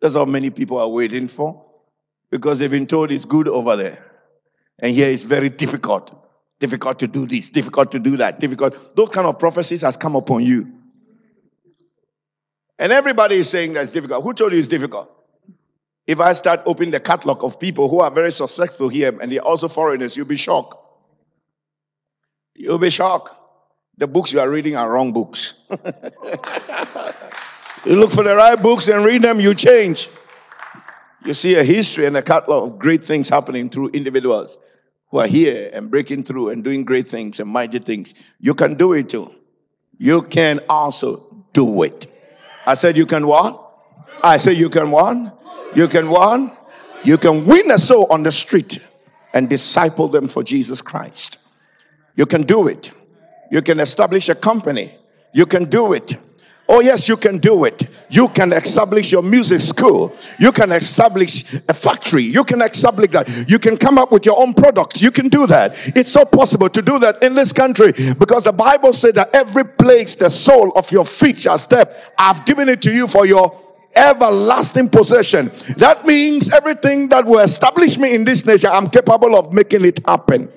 That's how many people are waiting for because they've been told it's good over there. And here it's very difficult. Difficult to do this, difficult to do that, difficult. Those kind of prophecies has come upon you. And everybody is saying that's difficult. Who told you it's difficult? If I start opening the catalog of people who are very successful here and they're also foreigners, you'll be shocked. You'll be shocked. The books you are reading are wrong books. [laughs] you look for the right books and read them, you change. You see a history and a catalog of great things happening through individuals who are here and breaking through and doing great things and mighty things. You can do it too. You can also do it. I said you can what? I said you can what? You can what? You can win a soul on the street and disciple them for Jesus Christ. You can do it. You can establish a company. You can do it. Oh, yes, you can do it. You can establish your music school. You can establish a factory. You can establish that. You can come up with your own products. You can do that. It's so possible to do that in this country because the Bible said that every place the sole of your feet shall step, I've given it to you for your everlasting possession. That means everything that will establish me in this nation, I'm capable of making it happen.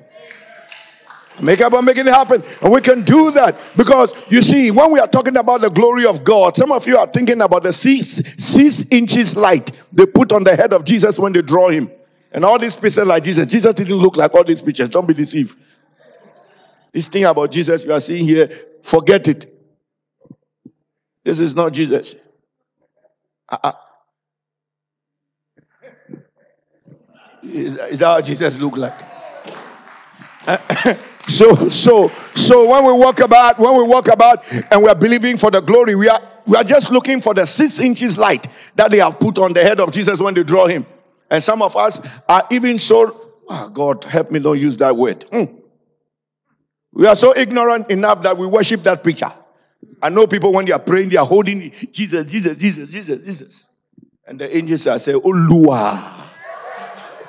Make up and making it happen. And we can do that because you see, when we are talking about the glory of God, some of you are thinking about the six, six inches light they put on the head of Jesus when they draw him. And all these pictures like Jesus. Jesus didn't look like all these pictures. Don't be deceived. This thing about Jesus you are seeing here, forget it. This is not Jesus. Uh-uh. Is, is that how Jesus looked like? [laughs] So, so, so when we walk about, when we walk about and we are believing for the glory, we are, we are just looking for the six inches light that they have put on the head of Jesus when they draw him. And some of us are even so, oh God, help me don't use that word. Mm. We are so ignorant enough that we worship that picture. I know people when they are praying, they are holding Jesus, Jesus, Jesus, Jesus, Jesus. And the angels are saying, Olua.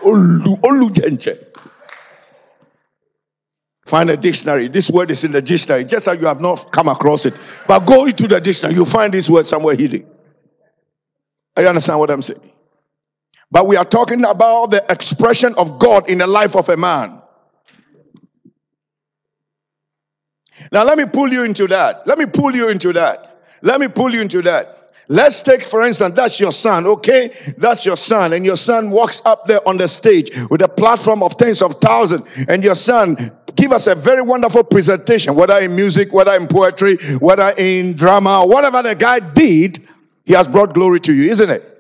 Olu, Olu Jenche. Find a dictionary. This word is in the dictionary, just as you have not come across it. But go into the dictionary, you find this word somewhere hidden. You understand what I'm saying? But we are talking about the expression of God in the life of a man. Now, let me pull you into that. Let me pull you into that. Let me pull you into that. Let's take, for instance, that's your son, okay? That's your son, and your son walks up there on the stage with a platform of tens of thousands, and your son give us a very wonderful presentation, whether in music, whether in poetry, whether in drama, whatever the guy did, he has brought glory to you, isn't it?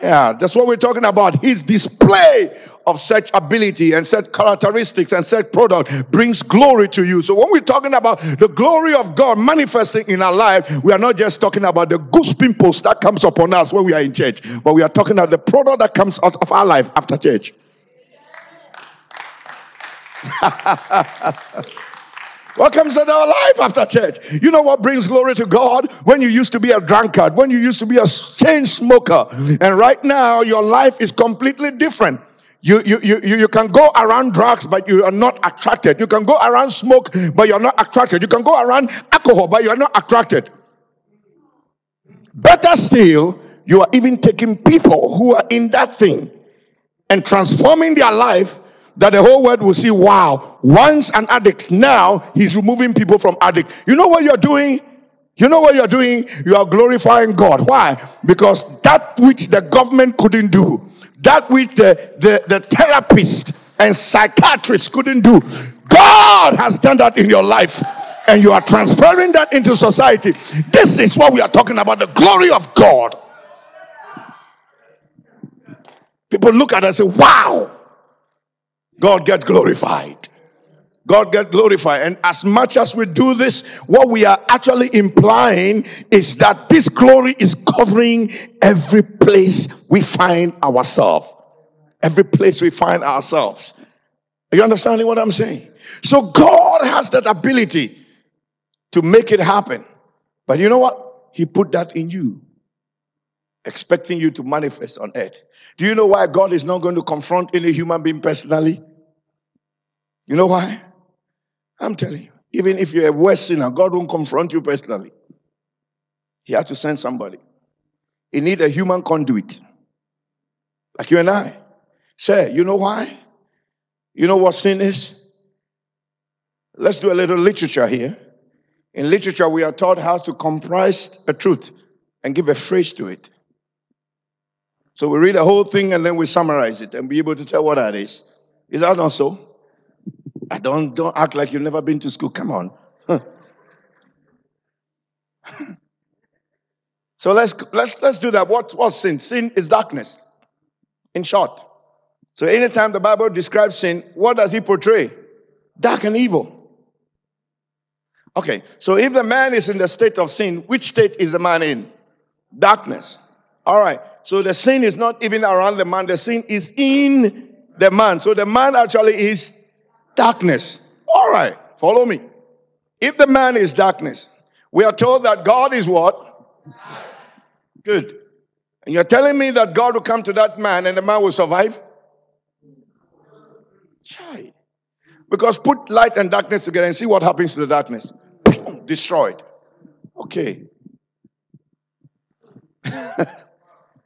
Yeah, that's what we're talking about. His display of such ability and such characteristics and such product brings glory to you. So when we're talking about the glory of God manifesting in our life, we are not just talking about the goose pimples that comes upon us when we are in church, but we are talking about the product that comes out of our life after church. [laughs] What comes our life after church? You know what brings glory to God? When you used to be a drunkard, when you used to be a chain smoker, and right now your life is completely different. You, you, you, you can go around drugs, but you are not attracted. You can go around smoke, but you're not attracted. You can go around alcohol, but you're not attracted. Better still, you are even taking people who are in that thing and transforming their life that the whole world will see wow once an addict now he's removing people from addict. You know what you're doing? You know what you're doing? You are glorifying god. Why? Because that which the government couldn't do that which the, the, the therapist and psychiatrist couldn't do god has done that in your life. And you are transferring that into society. This is what we are talking about the glory of god. People look at us and say wow God get glorified. God get glorified. And as much as we do this, what we are actually implying is that this glory is covering every place we find ourselves. Every place we find ourselves. Are you understanding what I'm saying? So God has that ability to make it happen. But you know what? He put that in you, expecting you to manifest on earth. Do you know why God is not going to confront any human being personally? You know why? I'm telling you. Even if you're a worse sinner, God won't confront you personally. He has to send somebody. He need a human conduit. Like you and I. Say, you know why? You know what sin is? Let's do a little literature here. In literature, we are taught how to comprise a truth and give a phrase to it. So we read the whole thing and then we summarize it and be able to tell what that is. Is that not so? I don't don't act like you've never been to school. Come on. [laughs] so let's let's let's do that. What what's sin? Sin is darkness. In short. So anytime the Bible describes sin, what does he portray? Dark and evil. Okay, so if the man is in the state of sin, which state is the man in? Darkness. All right. So the sin is not even around the man, the sin is in the man. So the man actually is darkness. All right, follow me. If the man is darkness, we are told that God is what? Good. And you're telling me that God will come to that man and the man will survive? Chai. Because put light and darkness together and see what happens to the darkness. Destroyed. Okay. [laughs]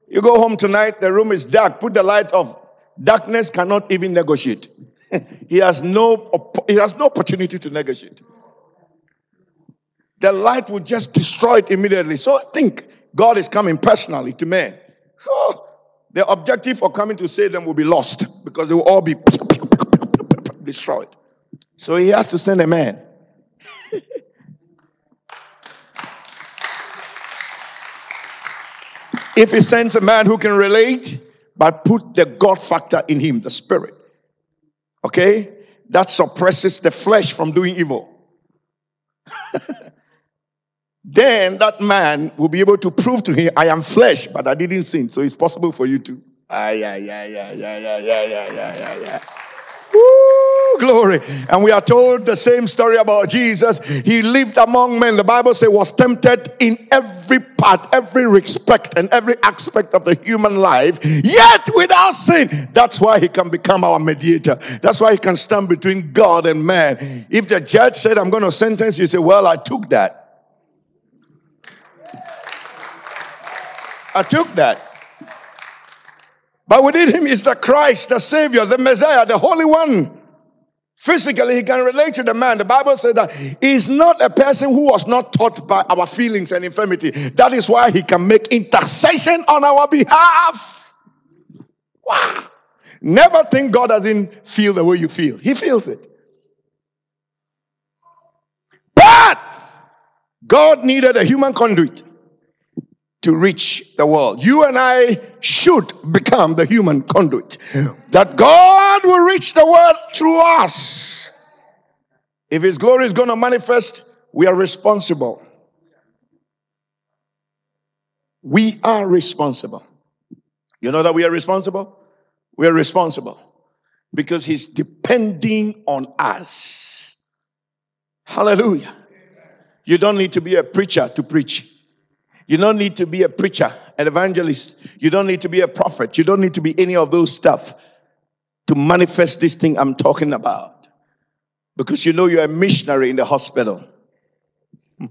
you go home tonight, the room is dark. Put the light off. Darkness cannot even negotiate. [laughs] he has no he has no opportunity to negotiate. The light will just destroy it immediately. So I think God is coming personally to men. Oh, the objective for coming to save them will be lost because they will all be [laughs] destroyed. So he has to send a man. [laughs] if he sends a man who can relate, but put the God factor in him, the spirit, Okay? That suppresses the flesh from doing evil. then that man will be able to prove to him, I am flesh, but I didn't sin. So it's possible for you to. Ah, yeah, yeah, yeah, yeah, yeah, yeah, yeah, yeah, yeah. Glory. And we are told the same story about Jesus. He lived among men. The Bible says was tempted in every part, every respect, and every aspect of the human life, yet without sin. That's why he can become our mediator. That's why he can stand between God and man. If the judge said, I'm going to sentence you, say, Well, I took that. I took that. But within him is the Christ, the Savior, the Messiah, the Holy One. Physically, he can relate to the man. The Bible says that he's not a person who was not taught by our feelings and infirmity. That is why he can make intercession on our behalf. Wow. Never think God doesn't feel the way you feel. He feels it. But God needed a human conduit to reach the world. You and I should become the human conduit. That God will reach the world through us. If His glory is going to manifest, we are responsible. We are responsible. You know that we are responsible? We are responsible because He's depending on us. Hallelujah. You don't need to be a preacher to preach. You don't need to be a preacher, an evangelist. You don't need to be a prophet. You don't need to be any of those stuff. to manifest this thing I'm talking about. Because you know you're a missionary in the hospital. Hmm.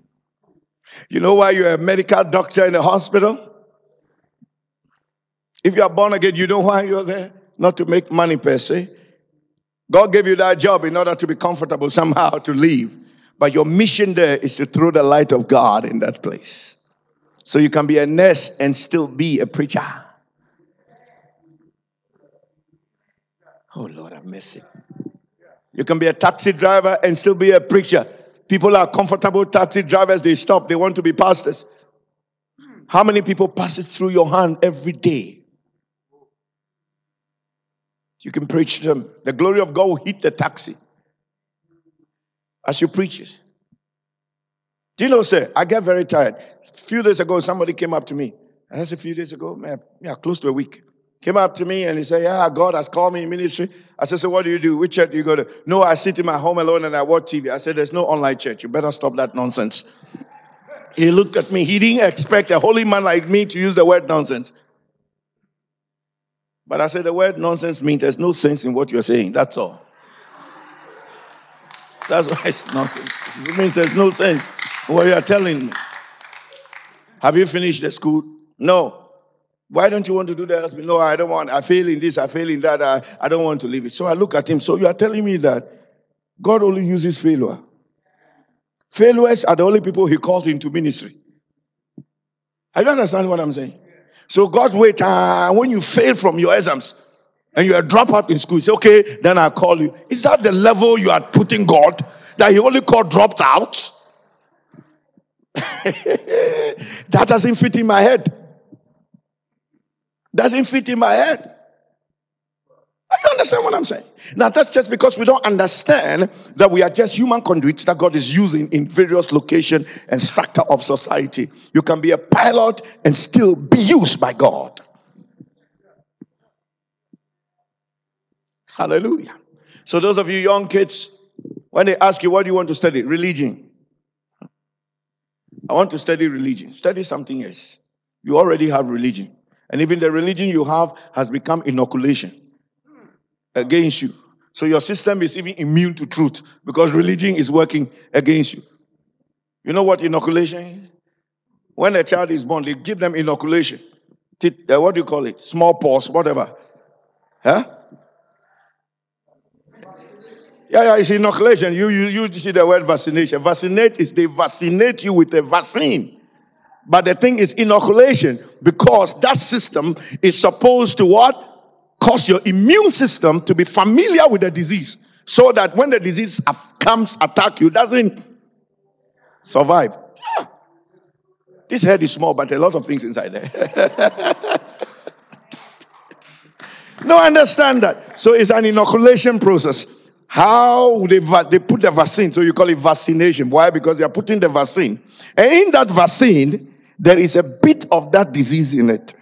You know why you're a medical doctor in the hospital? If you are born again, you know why you're there? Not to make money per se. God gave you that job in order to be comfortable somehow to leave. But your mission there is to throw the light of God in that place. So you can be a nurse and still be a preacher. Oh Lord, I miss it. You can be a taxi driver and still be a preacher. People are comfortable taxi drivers, they stop, they want to be pastors. How many people passes through your hand every day? You can preach them. The glory of God will hit the taxi as you preach it. Do you know, sir? I get very tired. A few days ago, somebody came up to me. And that's a few days ago, man, yeah, close to a week. Came up to me and he said, Yeah, God has called me in ministry. I said, So what do you do? Which church do you go to? No, I sit in my home alone and I watch TV. I said, There's no online church. You better stop that nonsense. He looked at me. He didn't expect a holy man like me to use the word nonsense. But I said, The word nonsense means there's no sense in what you're saying. That's all. That's why it's nonsense. It means there's no sense in what you're telling me. Have you finished the school? No. Why don't you want to do the husband? No, I don't want. I fail in this, I fail in that. I, I don't want to leave it. So I look at him. So you are telling me that God only uses failure. Failures are the only people he called into ministry. Are you understand what I'm saying? So God's wait, uh, when you fail from your exams and you are drop out in school, say, okay, then I'll call you. Is that the level you are putting God? That he only called dropped out? [laughs] that doesn't fit in my head. Doesn't fit in my head. You understand what I'm saying? Now, that's just because we don't understand that we are just human conduits that God is using in various location and structure of society. You can be a pilot and still be used by God. Hallelujah. So, those of you young kids, when they ask you, what do you want to study? Religion. I want to study religion. Study something else. You already have religion. And even the religion you have has become inoculation against you. So your system is even immune to truth because religion is working against you. You know what inoculation is? When a child is born, they give them inoculation. Uh, what do you call it? Smallpox, whatever. Huh? Yeah, yeah, it's inoculation. You, you, you see the word vaccination. Vaccinate is they vaccinate you with a vaccine. But the thing is inoculation because that system is supposed to what? Cause your immune system to be familiar with the disease so that when the disease comes attack you doesn't survive. Yeah. This head is small, but a lot of things inside there. [laughs] no, understand that. So it's an inoculation process. How they, they put the vaccine, so you call it vaccination. Why? Because they are putting the vaccine. And in that vaccine, there is a bit of that disease in it.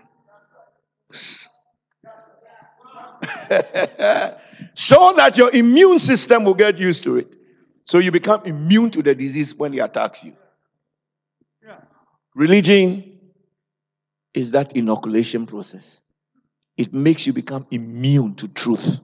[laughs] so that your immune system will get used to it. So you become immune to the disease when it attacks you. Religion is that inoculation process. It makes you become immune to truth.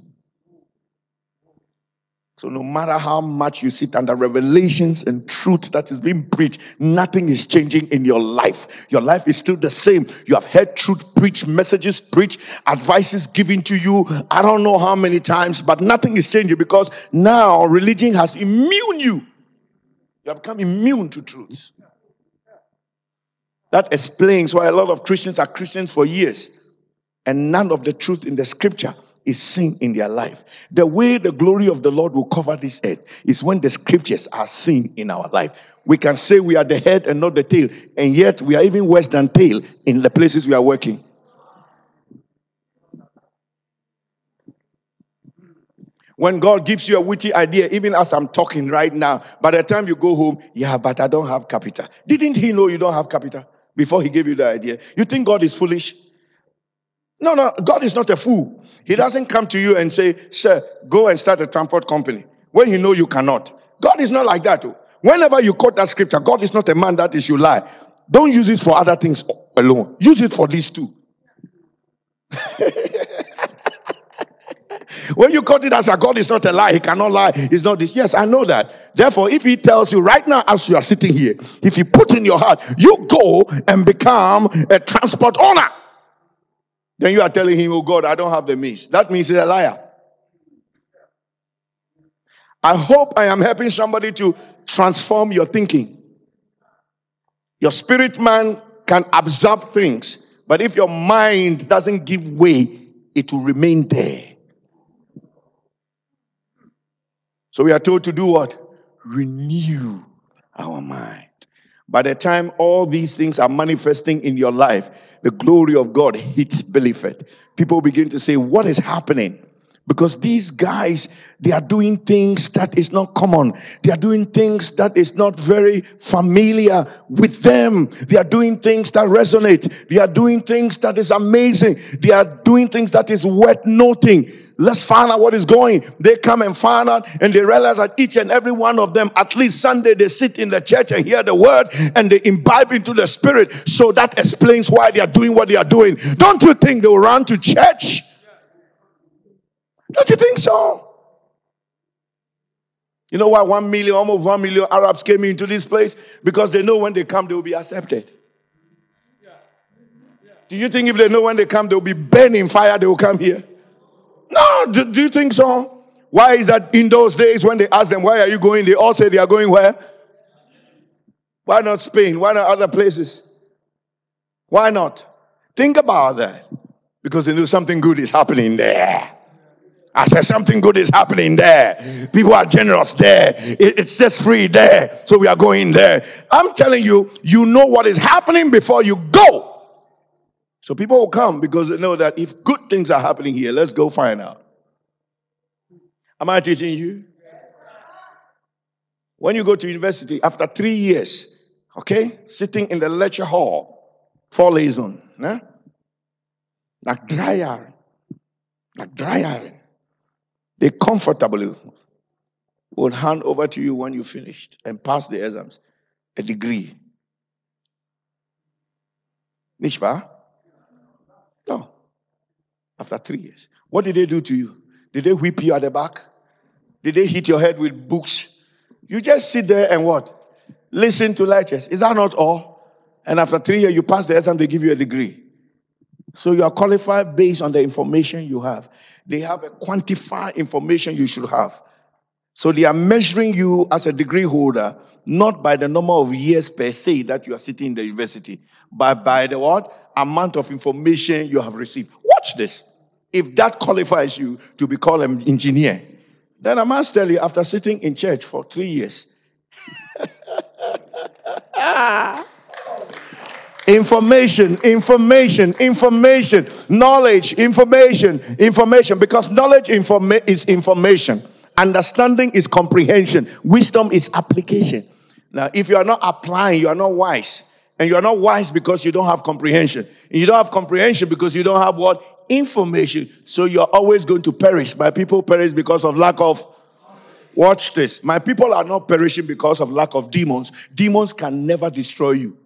So no matter how much you sit under revelations and truth that is being preached, nothing is changing in your life. Your life is still the same. You have heard truth preached, messages preached, advices given to you. I don't know how many times, but nothing is changing because now religion has immune you. You have become immune to truth. That explains why a lot of Christians are Christians for years and none of the truth in the scripture is seen in their life. The way the glory of the Lord will cover this earth is when the scriptures are seen in our life. We can say we are the head and not the tail, and yet we are even worse than tail in the places we are working. When God gives you a witty idea, even as I'm talking right now, by the time you go home, yeah, but I don't have capital. Didn't He know you don't have capital before He gave you the idea? You think God is foolish? No, no, God is not a fool. He doesn't come to you and say, Sir, go and start a transport company when you know you cannot. God is not like that. Oh. Whenever you quote that scripture, God is not a man that is you lie. Don't use it for other things alone. Use it for these two. [laughs] When you quote it as a God is not a lie, he cannot lie. He's not this. Yes, I know that. Therefore, if he tells you right now, as you are sitting here, if you put in your heart, you go and become a transport owner, then you are telling him, Oh God, I don't have the means. That means he's a liar. I hope I am helping somebody to transform your thinking. Your spirit man can absorb things, but if your mind doesn't give way, it will remain there. So we are told to do what? Renew our mind. By the time all these things are manifesting in your life, the glory of God hits Bielefeld. People begin to say, What is happening? Because these guys, they are doing things that is not common. They are doing things that is not very familiar with them. They are doing things that resonate. They are doing things that is amazing. They are doing things that is worth noting. Let's find out what is going. They come and find out and they realize that each and every one of them, at least Sunday, they sit in the church and hear the word and they imbibe into the spirit. So that explains why they are doing what they are doing. Don't you think they will run to church? Don't you think so? You know why one million, almost one million Arabs came into this place? Because they know when they come, they will be accepted. Do you think if they know when they come, they will be burning fire, they will come here? No, do, do you think so? Why is that in those days when they ask them, why are you going? They all say they are going where? Why not Spain? Why not other places? Why not? Think about that. Because they know something good is happening there. I said something good is happening there. People are generous there. it's just free there. So we are going there. I'm telling you, you know what is happening before you go. So people will come because they know that if good things are happening here, let's go find out. Am I teaching you? When you go to university after three years, okay, sitting in the lecture hall, four on, né? Like dry iron. Like dry iron. They comfortably will hand over to you when you finished and pass the exams a degree. Nicht wahr? After three years. What did they do to you? Did they whip you at the back? Did they hit your head with books? You just sit there and what? Listen to lectures. Is that not all? And after three years, you pass the exam, they give you a degree. So you are qualified based on the information you have. They have a quantified information you should have. So they are measuring you as a degree holder, not by the number of years per se that you are sitting in the university, but by the what? Amount of information you have received. Watch this. If that qualifies you to be called an engineer, then I must tell you, after sitting in church for three years, [laughs] Information, information, information, knowledge, information, information. Because knowledge informa- is information, understanding is comprehension, wisdom is application. Now, if you are not applying, you are not wise. And you are not wise because you don't have comprehension. You don't have comprehension because you don't have what? Information. So you are always going to perish. My people perish because of lack of. Watch this. My people are not perishing because of lack of demons. Demons can never destroy you.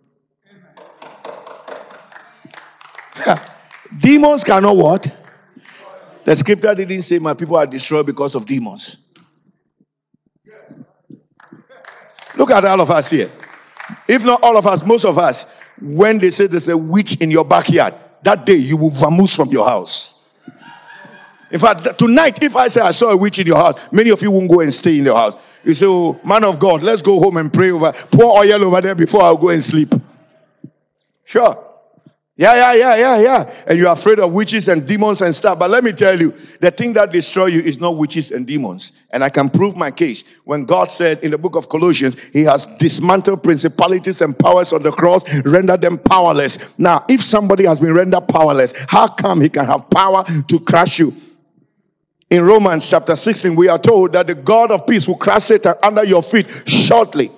[laughs] demons cannot what? The scripture didn't say my people are destroyed because of demons. Look at all of us here. If not all of us, most of us, when they say there's a witch in your backyard, that day you will vamoose from your house. In fact, tonight, if I say I saw a witch in your house, many of you won't go and stay in your house. You say, oh, man of God, let's go home and pray over, pour oil over there before I go and sleep. Sure. Yeah, yeah, yeah, yeah, yeah. And you're afraid of witches and demons and stuff. But let me tell you, the thing that destroy you is not witches and demons. And I can prove my case. When God said in the book of Colossians, He has dismantled principalities and powers on the cross, rendered them powerless. Now, if somebody has been rendered powerless, how come He can have power to crush you? In Romans chapter 16, we are told that the God of peace will crush Satan under your feet shortly.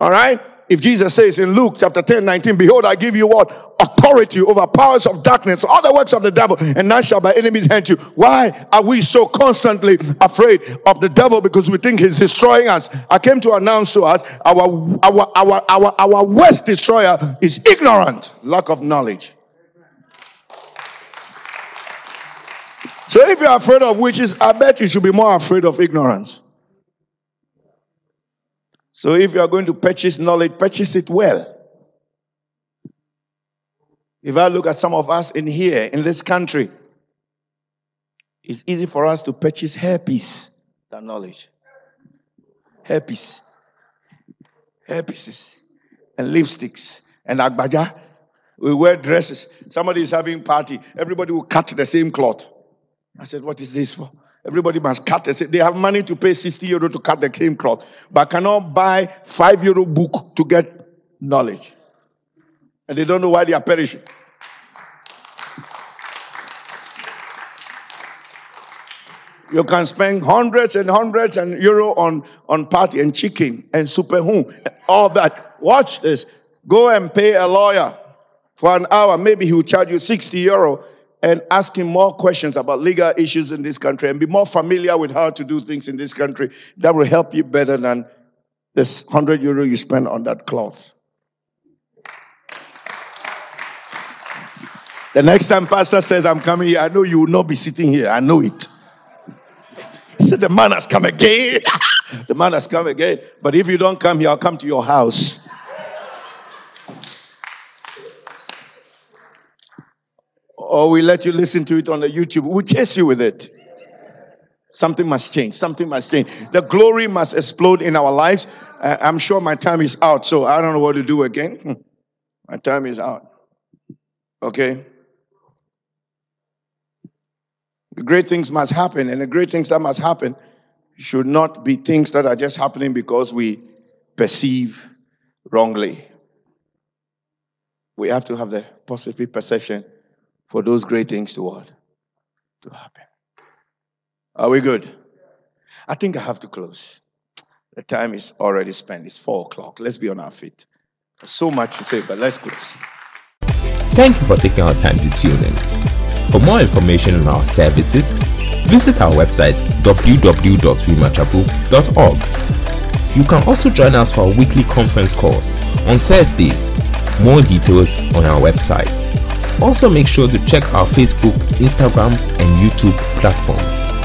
All right? If Jesus says in Luke chapter 10, 19, Behold, I give you what? Authority over powers of darkness, all the works of the devil, and none shall by enemies hand you. Why are we so constantly afraid of the devil? Because we think he's destroying us. I came to announce to us our our our our, our worst destroyer is ignorant, lack of knowledge. So if you're afraid of witches, I bet you should be more afraid of ignorance. So if you are going to purchase knowledge, purchase it well. If I look at some of us in here, in this country, it's easy for us to purchase hairpiece than knowledge. Hairpiece. Hairpieces. And lipsticks. And agbaja. We wear dresses. Somebody is having party. Everybody will cut the same cloth. I said, what is this for? Everybody must cut. They have money to pay 60 euro to cut the same cloth, but cannot buy 5 euro book to get knowledge. And they don't know why they are perishing. You can spend hundreds and hundreds and euro on, on party and chicken and super home, all that. Watch this. Go and pay a lawyer for an hour. Maybe he will charge you 60 euro and ask him more questions about legal issues in this country and be more familiar with how to do things in this country. That will help you better than this 100 euro you spend on that cloth. The next time pastor says, I'm coming here, I know you will not be sitting here. I know it. He said, The man has come again. [laughs] the man has come again. But if you don't come here, I'll come to your house. Or we let you listen to it on the YouTube. We'll chase you with it. Something must change. Something must change. The glory must explode in our lives. I'm sure my time is out, so I don't know what to do again. Hmm. My time is out. Okay? The great things must happen, and the great things that must happen should not be things that are just happening because we perceive wrongly. We have to have the positive perception for those great things to what? To happen. Are we good? I think I have to close. The time is already spent. It's four o'clock. Let's be on our feet. So much to say, but let's close. Thank you for taking our time to tune in. For more information on our services, visit our website www.rhemachapel.org. You can also join us for our weekly conference calls on Thursdays. More details on our website. Also, make sure to check our Facebook, Instagram, and YouTube platforms.